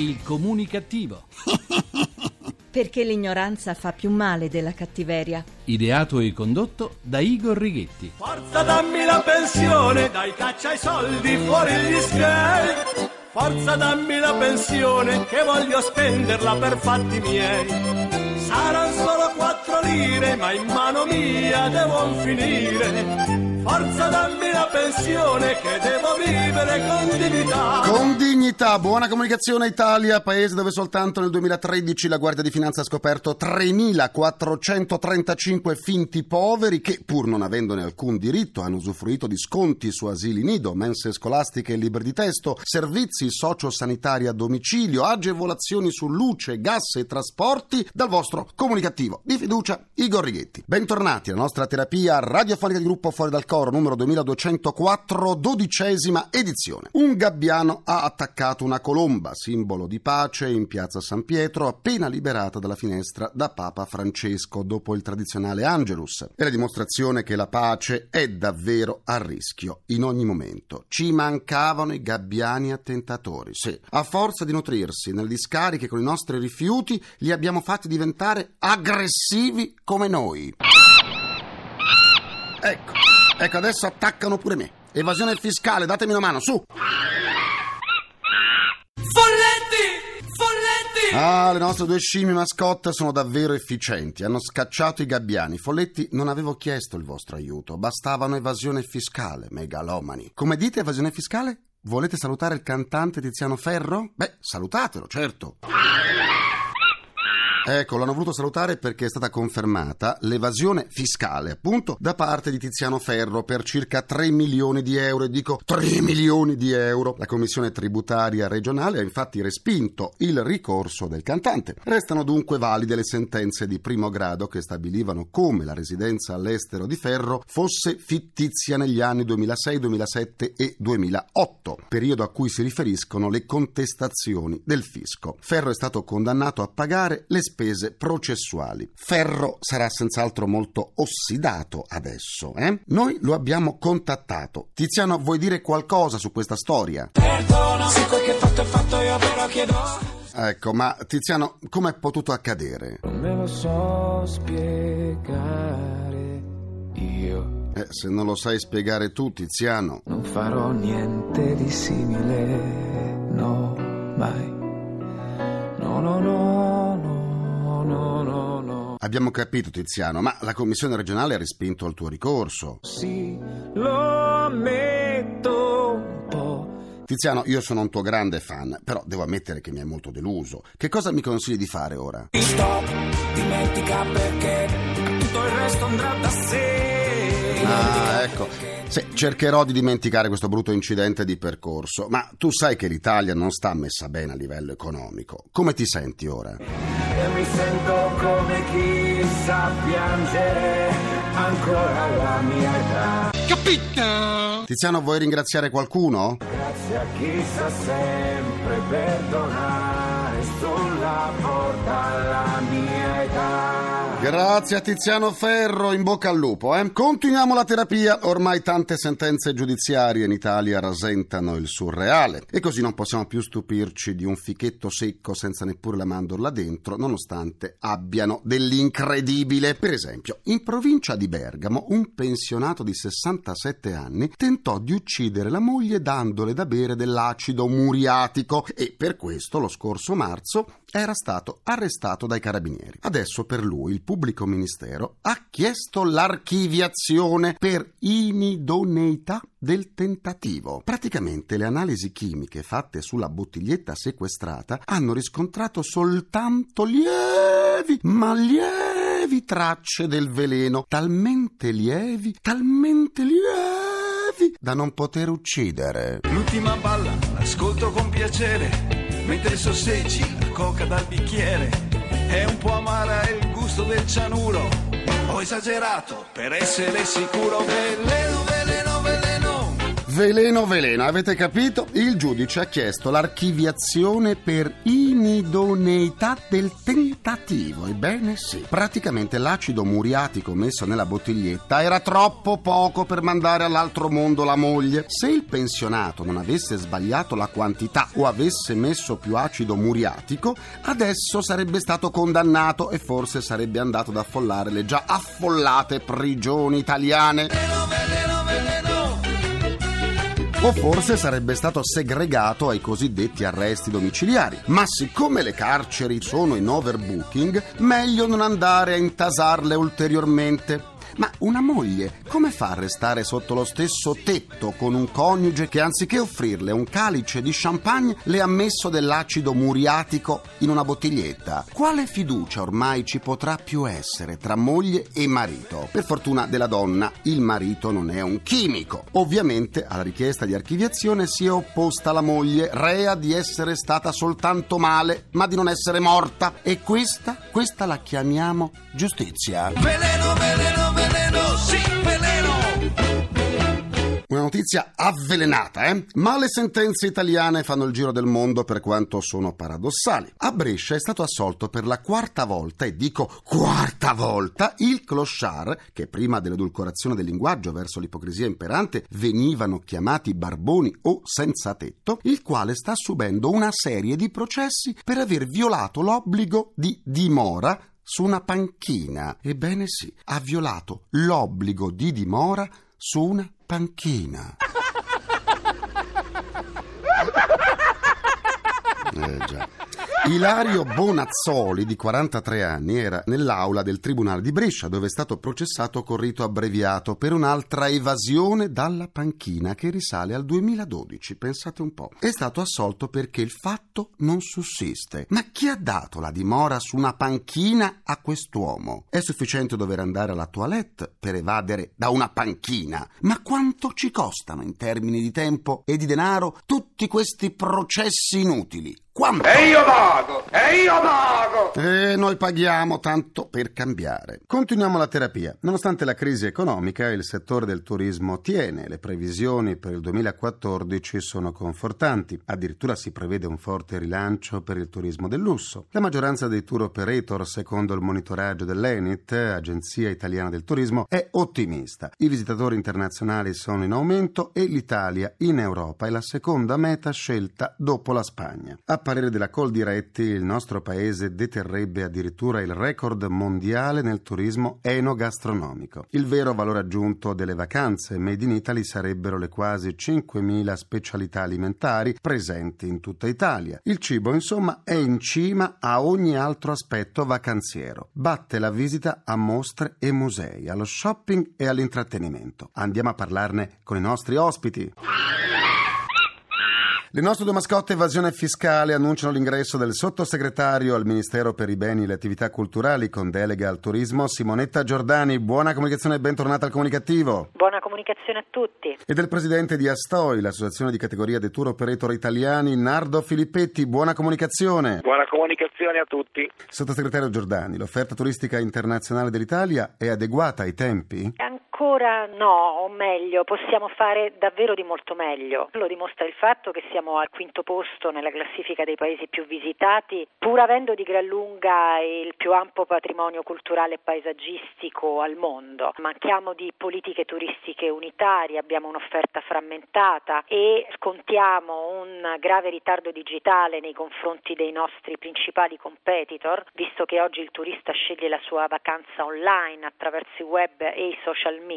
Il comunicativo. Perché l'ignoranza fa più male della cattiveria. Ideato e condotto da Igor Righetti. Forza dammi la pensione, dai caccia i soldi fuori gli schiavi. Forza dammi la pensione che voglio spenderla per fatti miei. Saranno solo quattro lire, ma in mano mia devo finire. Forza dammi la pensione che devo vivere con dignità. Con dignità, buona comunicazione Italia, paese dove soltanto nel 2013 la Guardia di Finanza ha scoperto 3.435 finti poveri che, pur non avendone alcun diritto, hanno usufruito di sconti su asili nido, mense scolastiche e libri di testo, servizi sociosanitari a domicilio, agevolazioni su luce, gas e trasporti dal vostro comunicativo di fiducia Igor Righetti. Bentornati alla nostra terapia radiofonica di gruppo Fuori dal Coro numero 2204, dodicesima edizione. Un gabbiano ha attaccato una colomba, simbolo di pace, in piazza San Pietro, appena liberata dalla finestra da Papa Francesco dopo il tradizionale Angelus. È la dimostrazione che la pace è davvero a rischio in ogni momento. Ci mancavano i gabbiani attentatori, sì. A forza di nutrirsi nelle discariche con i nostri rifiuti, li abbiamo fatti diventare aggressivi come noi. Ecco. Ecco, adesso attaccano pure me. Evasione fiscale, datemi una mano, su! Folletti! Folletti! Ah, le nostre due scimmie mascotte sono davvero efficienti. Hanno scacciato i gabbiani. Folletti, non avevo chiesto il vostro aiuto. Bastavano evasione fiscale, megalomani. Come dite evasione fiscale? Volete salutare il cantante Tiziano Ferro? Beh, salutatelo, certo. Ecco, l'hanno voluto salutare perché è stata confermata l'evasione fiscale, appunto, da parte di Tiziano Ferro per circa 3 milioni di euro. E dico 3 milioni di euro. La Commissione tributaria regionale ha infatti respinto il ricorso del cantante. Restano dunque valide le sentenze di primo grado che stabilivano come la residenza all'estero di Ferro fosse fittizia negli anni 2006, 2007 e 2008, periodo a cui si riferiscono le contestazioni del fisco. Ferro è stato condannato a pagare le spese processuali. Ferro sarà senz'altro molto ossidato adesso, eh? Noi lo abbiamo contattato. Tiziano, vuoi dire qualcosa su questa storia? Perdono, se quel che fatto è fatto io però chiedo. Ecco, ma Tiziano, com'è potuto accadere? Non me lo so spiegare. Io Eh, se non lo sai spiegare tu, Tiziano. non farò niente di simile. No, mai. Abbiamo capito, Tiziano, ma la commissione regionale ha respinto il tuo ricorso. Sì, lo ammetto un po'. Tiziano, io sono un tuo grande fan, però devo ammettere che mi hai molto deluso. Che cosa mi consigli di fare ora? Stop, dimentica perché tutto il resto andrà da sé. Ah, ecco. Sì, cercherò di dimenticare questo brutto incidente di percorso, ma tu sai che l'Italia non sta messa bene a livello economico. Come ti senti ora? E mi sento come chi sa piangere ancora alla mia età. Tiziano, vuoi ringraziare qualcuno? Grazie a chi sa sempre perdonare sulla Grazie a Tiziano Ferro, in bocca al lupo. Eh? Continuiamo la terapia, ormai tante sentenze giudiziarie in Italia rasentano il surreale e così non possiamo più stupirci di un fichetto secco senza neppure la mandorla dentro, nonostante abbiano dell'incredibile. Per esempio, in provincia di Bergamo, un pensionato di 67 anni tentò di uccidere la moglie dandole da bere dell'acido muriatico e per questo lo scorso marzo era stato arrestato dai carabinieri. Adesso per lui il pubblico ministero ha chiesto l'archiviazione per inidoneità del tentativo. Praticamente le analisi chimiche fatte sulla bottiglietta sequestrata hanno riscontrato soltanto lievi, ma lievi tracce del veleno, talmente lievi, talmente lievi da non poter uccidere. L'ultima balla l'ascolto con piacere. Mentre sosseggi la coca dal bicchiere. È un po' amara il gusto del cianuro. Ho esagerato per essere sicuro. Veleno, veleno, veleno. Veleno, veleno, avete capito? Il giudice ha chiesto l'archiviazione per inidoneità del tentativo. Ebbene sì, praticamente l'acido muriatico messo nella bottiglietta era troppo poco per mandare all'altro mondo la moglie. Se il pensionato non avesse sbagliato la quantità o avesse messo più acido muriatico, adesso sarebbe stato condannato e forse sarebbe andato ad affollare le già affollate prigioni italiane. O forse sarebbe stato segregato ai cosiddetti arresti domiciliari. Ma siccome le carceri sono in overbooking, meglio non andare a intasarle ulteriormente. Ma una moglie come fa a restare sotto lo stesso tetto con un coniuge che anziché offrirle un calice di champagne le ha messo dell'acido muriatico in una bottiglietta? Quale fiducia ormai ci potrà più essere tra moglie e marito? Per fortuna della donna, il marito non è un chimico. Ovviamente alla richiesta di archiviazione si è opposta la moglie, rea di essere stata soltanto male, ma di non essere morta. E questa, questa la chiamiamo giustizia. Veleno, notizia avvelenata, eh? Ma le sentenze italiane fanno il giro del mondo per quanto sono paradossali. A Brescia è stato assolto per la quarta volta, e dico quarta volta, il clochard, che prima dell'edulcorazione del linguaggio verso l'ipocrisia imperante venivano chiamati barboni o senza tetto, il quale sta subendo una serie di processi per aver violato l'obbligo di dimora su una panchina. Ebbene sì, ha violato l'obbligo di dimora su una panchina. Eh già. Ilario Bonazzoli, di 43 anni, era nell'aula del Tribunale di Brescia, dove è stato processato con rito abbreviato per un'altra evasione dalla panchina che risale al 2012. Pensate un po'. È stato assolto perché il fatto non sussiste. Ma chi ha dato la dimora su una panchina a quest'uomo? È sufficiente dover andare alla toilette per evadere da una panchina. Ma quanto ci costano in termini di tempo e di denaro tutti questi processi inutili? Quanto? E io pago! E io pago! E noi paghiamo tanto per cambiare. Continuiamo la terapia. Nonostante la crisi economica, il settore del turismo tiene. Le previsioni per il 2014 sono confortanti. Addirittura si prevede un forte rilancio per il turismo del lusso. La maggioranza dei tour operator, secondo il monitoraggio dell'ENIT, Agenzia Italiana del Turismo, è ottimista. I visitatori internazionali sono in aumento e l'Italia in Europa è la seconda meta scelta dopo la Spagna. A parere della Coldiretti, il nostro paese deterrebbe addirittura il record mondiale nel turismo enogastronomico. Il vero valore aggiunto delle vacanze made in Italy sarebbero le quasi 5.000 specialità alimentari presenti in tutta Italia. Il cibo, insomma, è in cima a ogni altro aspetto vacanziero. Batte la visita a mostre e musei, allo shopping e all'intrattenimento. Andiamo a parlarne con i nostri ospiti. Le nostre due mascotte evasione fiscale annunciano l'ingresso del sottosegretario al Ministero per i beni e le attività culturali con delega al turismo Simonetta Giordani. Buona comunicazione e bentornata al comunicativo. Buona comunicazione a tutti. E del presidente di Astoi, l'associazione di categoria dei tour operator italiani, Nardo Filippetti. Buona comunicazione. Buona comunicazione a tutti. Sottosegretario Giordani, l'offerta turistica internazionale dell'Italia è adeguata ai tempi? Ancora no, o meglio, possiamo fare davvero di molto meglio. Lo dimostra il fatto che siamo al quinto posto nella classifica dei paesi più visitati, pur avendo di gran lunga il più ampio patrimonio culturale e paesaggistico al mondo. Manchiamo di politiche turistiche unitarie, abbiamo un'offerta frammentata e scontiamo un grave ritardo digitale nei confronti dei nostri principali competitor, visto che oggi il turista sceglie la sua vacanza online attraverso i web e i social media,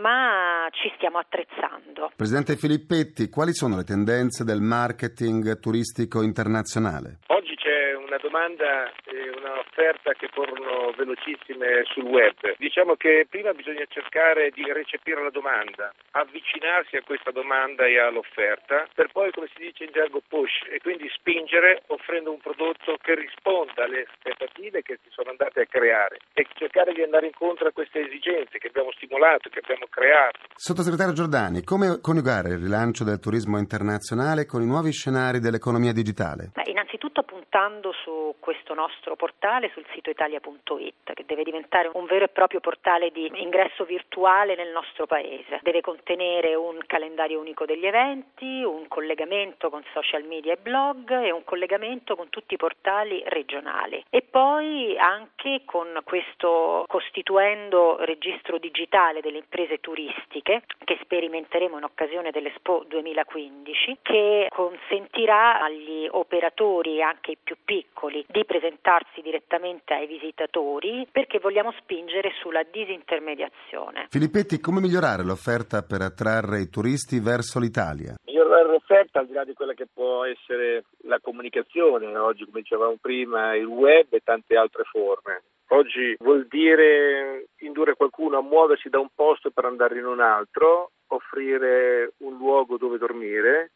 ma ci stiamo attrezzando. Presidente Filippetti, quali sono le tendenze del marketing turistico internazionale? Oggi c'è una domanda e un'offerta che corrono velocissime sul web. Diciamo che prima bisogna cercare di recepire la domanda, avvicinarsi a questa domanda e all'offerta, per poi, come si dice in gergo, push e quindi spingere offrendo un prodotto che risponda alle aspettative che si sono andate a creare e cercare di andare incontro a queste esigenze che abbiamo stimolato, che abbiamo creato. Sottosegretario Giordani, come coniugare il rilancio del turismo internazionale con i nuovi scenari dell'economia digitale? Beh, innanzitutto puntando su questo nostro portale sul sito italia.it che deve diventare un vero e proprio portale di ingresso virtuale nel nostro paese. Deve contenere un calendario unico degli eventi, un collegamento con social media e blog e un collegamento con tutti i portali regionali e poi anche con questo costituendo registro digitale delle imprese turistiche che sperimenteremo in occasione dell'Expo 2015 che consentirà agli operatori anche i più piccoli di presentarsi direttamente ai visitatori perché vogliamo spingere sulla disintermediazione. Filippetti, come migliorare l'offerta per attrarre i turisti verso l'Italia? Migliorare l'offerta al di là di quella che può essere la comunicazione, oggi come dicevamo prima il web e tante altre forme. Oggi vuol dire indurre qualcuno a muoversi da un posto per andare in un altro offrire un luogo dove dormire,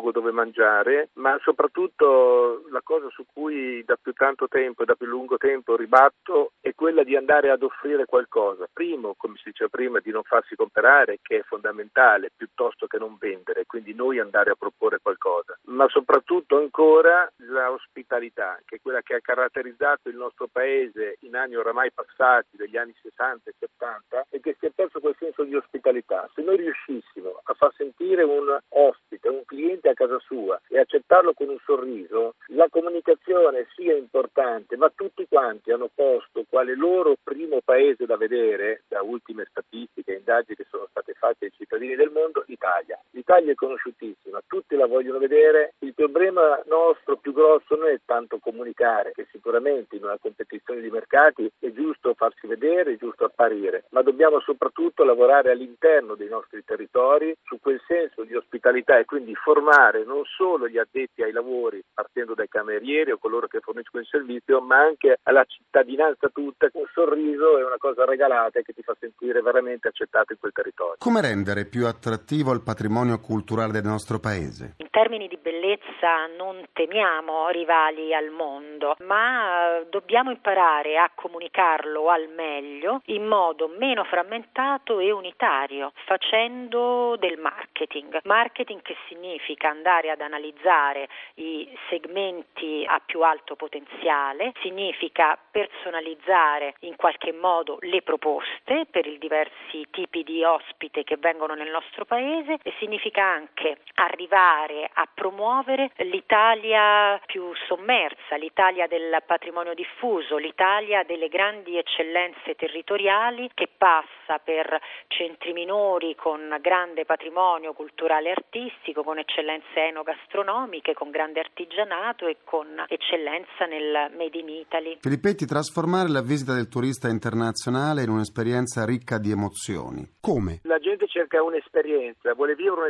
luogo dove mangiare, ma soprattutto la cosa su cui da più tanto tempo e da più lungo tempo ribatto è quella di andare ad offrire qualcosa. Primo, come si diceva prima, di non farsi comprare, che è fondamentale, piuttosto che non vendere, quindi noi andare a proporre qualcosa, ma soprattutto ancora la ospitalità, che è quella che ha caratterizzato il nostro paese in anni oramai passati, degli anni 60 e 70, e che si è perso quel senso di ospitalità. Se noi riuscissimo a far sentire un ospite, un cliente a casa sua e accettarlo con un sorriso, la comunicazione sia importante, ma tutti quanti hanno posto quale loro primo paese da vedere, da ultime statistiche e indagini che sono state fatte ai cittadini del mondo, l'Italia. L'Italia è conosciutissima, tutti la vogliono vedere, il problema nostro più grosso non è tanto comunicare, che sicuramente in una competizione di mercati è giusto farsi vedere, è giusto apparire, ma dobbiamo soprattutto lavorare all'interno dei nostri territori su quel senso di ospitalità e quindi formare non solo gli addetti ai lavori partendo dai camerieri o coloro che forniscono il servizio, ma anche alla cittadinanza tutta. Un sorriso è una cosa regalata che ti fa sentire veramente accettato in quel territorio. Come rendere più attrattivo il patrimonio culturale del nostro paese? In termini di bellezza non temiamo rivali al mondo, ma eh, dobbiamo imparare a comunicarlo al meglio in modo meno frammentato e unitario, facendo del marketing. Marketing che significa andare ad analizzare i segmenti a più alto potenziale, significa personalizzare in qualche modo le proposte per i diversi tipi di ospite che vengono nel nostro paese e significa anche arrivare a promuovere l'Italia più sommersa, l'Italia del patrimonio diffuso, l'Italia delle grandi eccellenze territoriali che passa per centri minori con grande patrimonio culturale e artistico, con eccellenze enogastronomiche, con grande artigianato e con eccellenza nel Made in Italy. Filippetti, trasformare la visita del turista internazionale in un'esperienza ricca di emozioni. Come? La gente cerca un'esperienza, vuole vivere un'esperienza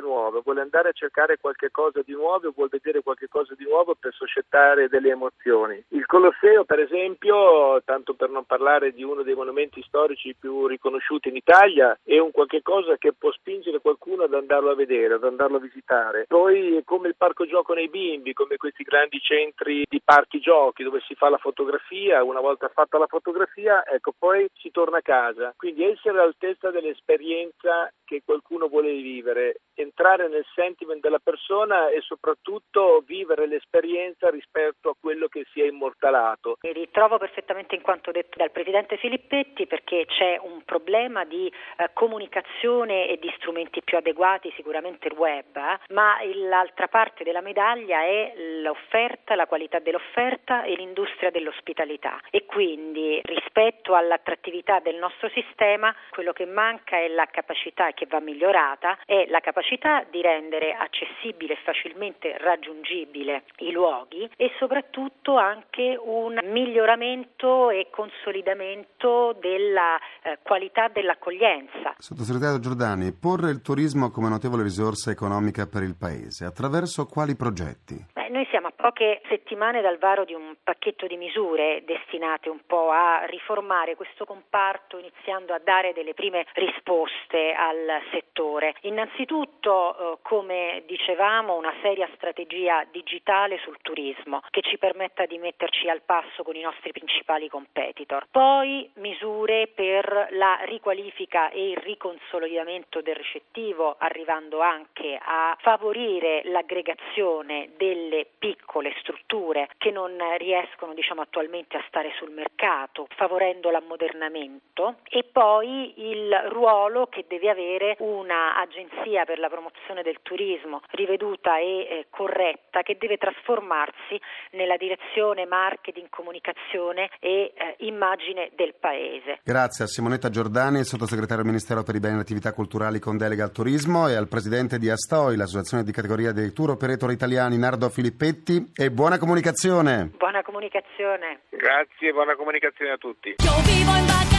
nuova, vuole andare a cercare qualche cosa di nuovo, vuole vedere qualche cosa di nuovo per suscitare delle emozioni. Il Colosseo, per esempio, tanto per non parlare di uno dei monumenti storici più riconosciuti in Italia, è un qualche cosa che può spingere qualcuno ad andarlo a vedere, ad andarlo a visitare. Poi è come il parco gioco nei bimbi, come questi grandi centri di parchi giochi dove si fa la fotografia, una volta fatta la fotografia, ecco, poi si torna a casa. Quindi essere all'altezza dell'esperienza che qualcuno vuole vivere, entrare nel sentiment della persona e soprattutto vivere l'esperienza rispetto a quello che si è immortalato. Mi ritrovo perfettamente in quanto detto dal Presidente Filippetti perché c'è un problema di eh, comunicazione e di strumenti più adeguati, sicuramente il web, eh? ma l'altra parte della medaglia è l'offerta, la qualità dell'offerta e l'industria dell'ospitalità e quindi rispetto all'attrattività del nostro sistema quello che manca è la capacità che va migliorata è la capacità di rendere accessibile e facilmente raggiungibile i luoghi e soprattutto anche un miglioramento e consolidamento della eh, qualità dell'accoglienza. Sottosegretario Giordani, porre il turismo come notevole risorsa economica per il Paese, attraverso quali progetti? Beh, noi siamo a poche settimane dal varo di un pacchetto di misure destinate un po' a riformare questo comparto iniziando a dare delle prime risposte al settore. Innanzitutto, innanzitutto eh, come dicevamo, una seria strategia digitale sul turismo che ci permetta di metterci al passo con i nostri principali competitor. Poi misure per la riqualifica e il riconsolidamento del ricettivo, arrivando anche a favorire l'aggregazione delle piccole strutture che non riescono diciamo, attualmente a stare sul mercato, favorendo l'ammodernamento e poi il ruolo che deve avere un'agenzia per la promozione del turismo riveduta e eh, corretta che deve trasformarsi nella direzione marketing, comunicazione e eh, immagine del paese. Grazie a Simonetta Giordani, sottosegretario del Ministero per i beni e le attività culturali con delega al turismo e al presidente di Astoi, l'associazione di categoria dei tour operator italiani Nardo Filippetti e buona comunicazione. Buona comunicazione. Grazie, buona comunicazione a tutti. Io vivo in vacanza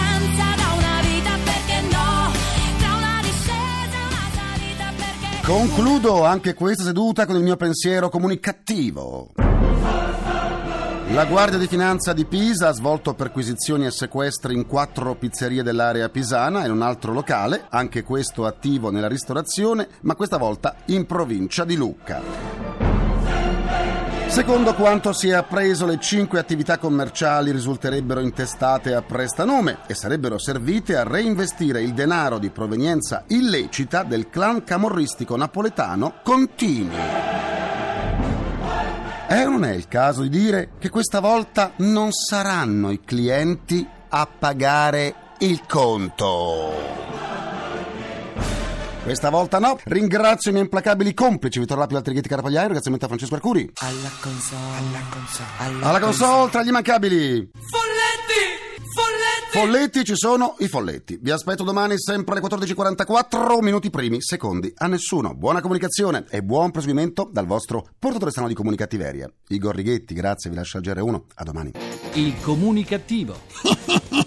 Concludo anche questa seduta con il mio pensiero comunicativo. La Guardia di Finanza di Pisa ha svolto perquisizioni e sequestri in quattro pizzerie dell'area pisana e in un altro locale, anche questo attivo nella ristorazione, ma questa volta in provincia di Lucca. Secondo quanto si è appreso, le cinque attività commerciali risulterebbero intestate a prestanome e sarebbero servite a reinvestire il denaro di provenienza illecita del clan camorristico napoletano Contini. E non è il caso di dire che questa volta non saranno i clienti a pagare il conto. Questa volta no. Ringrazio i miei implacabili complici Vittorio Lapi, Altrighetti Carapagliai, ringraziamento a Francesco Arcuri. Alla console, alla console, Alla console tra gli immancabili. Folletti! Folletti! Folletti ci sono i folletti. Vi aspetto domani sempre alle 14.44, minuti primi, secondi a nessuno. Buona comunicazione e buon proseguimento dal vostro portatore strano di comunicattiveria. Igor Righetti, grazie, vi lascio al GR1. A domani. Il comunicativo.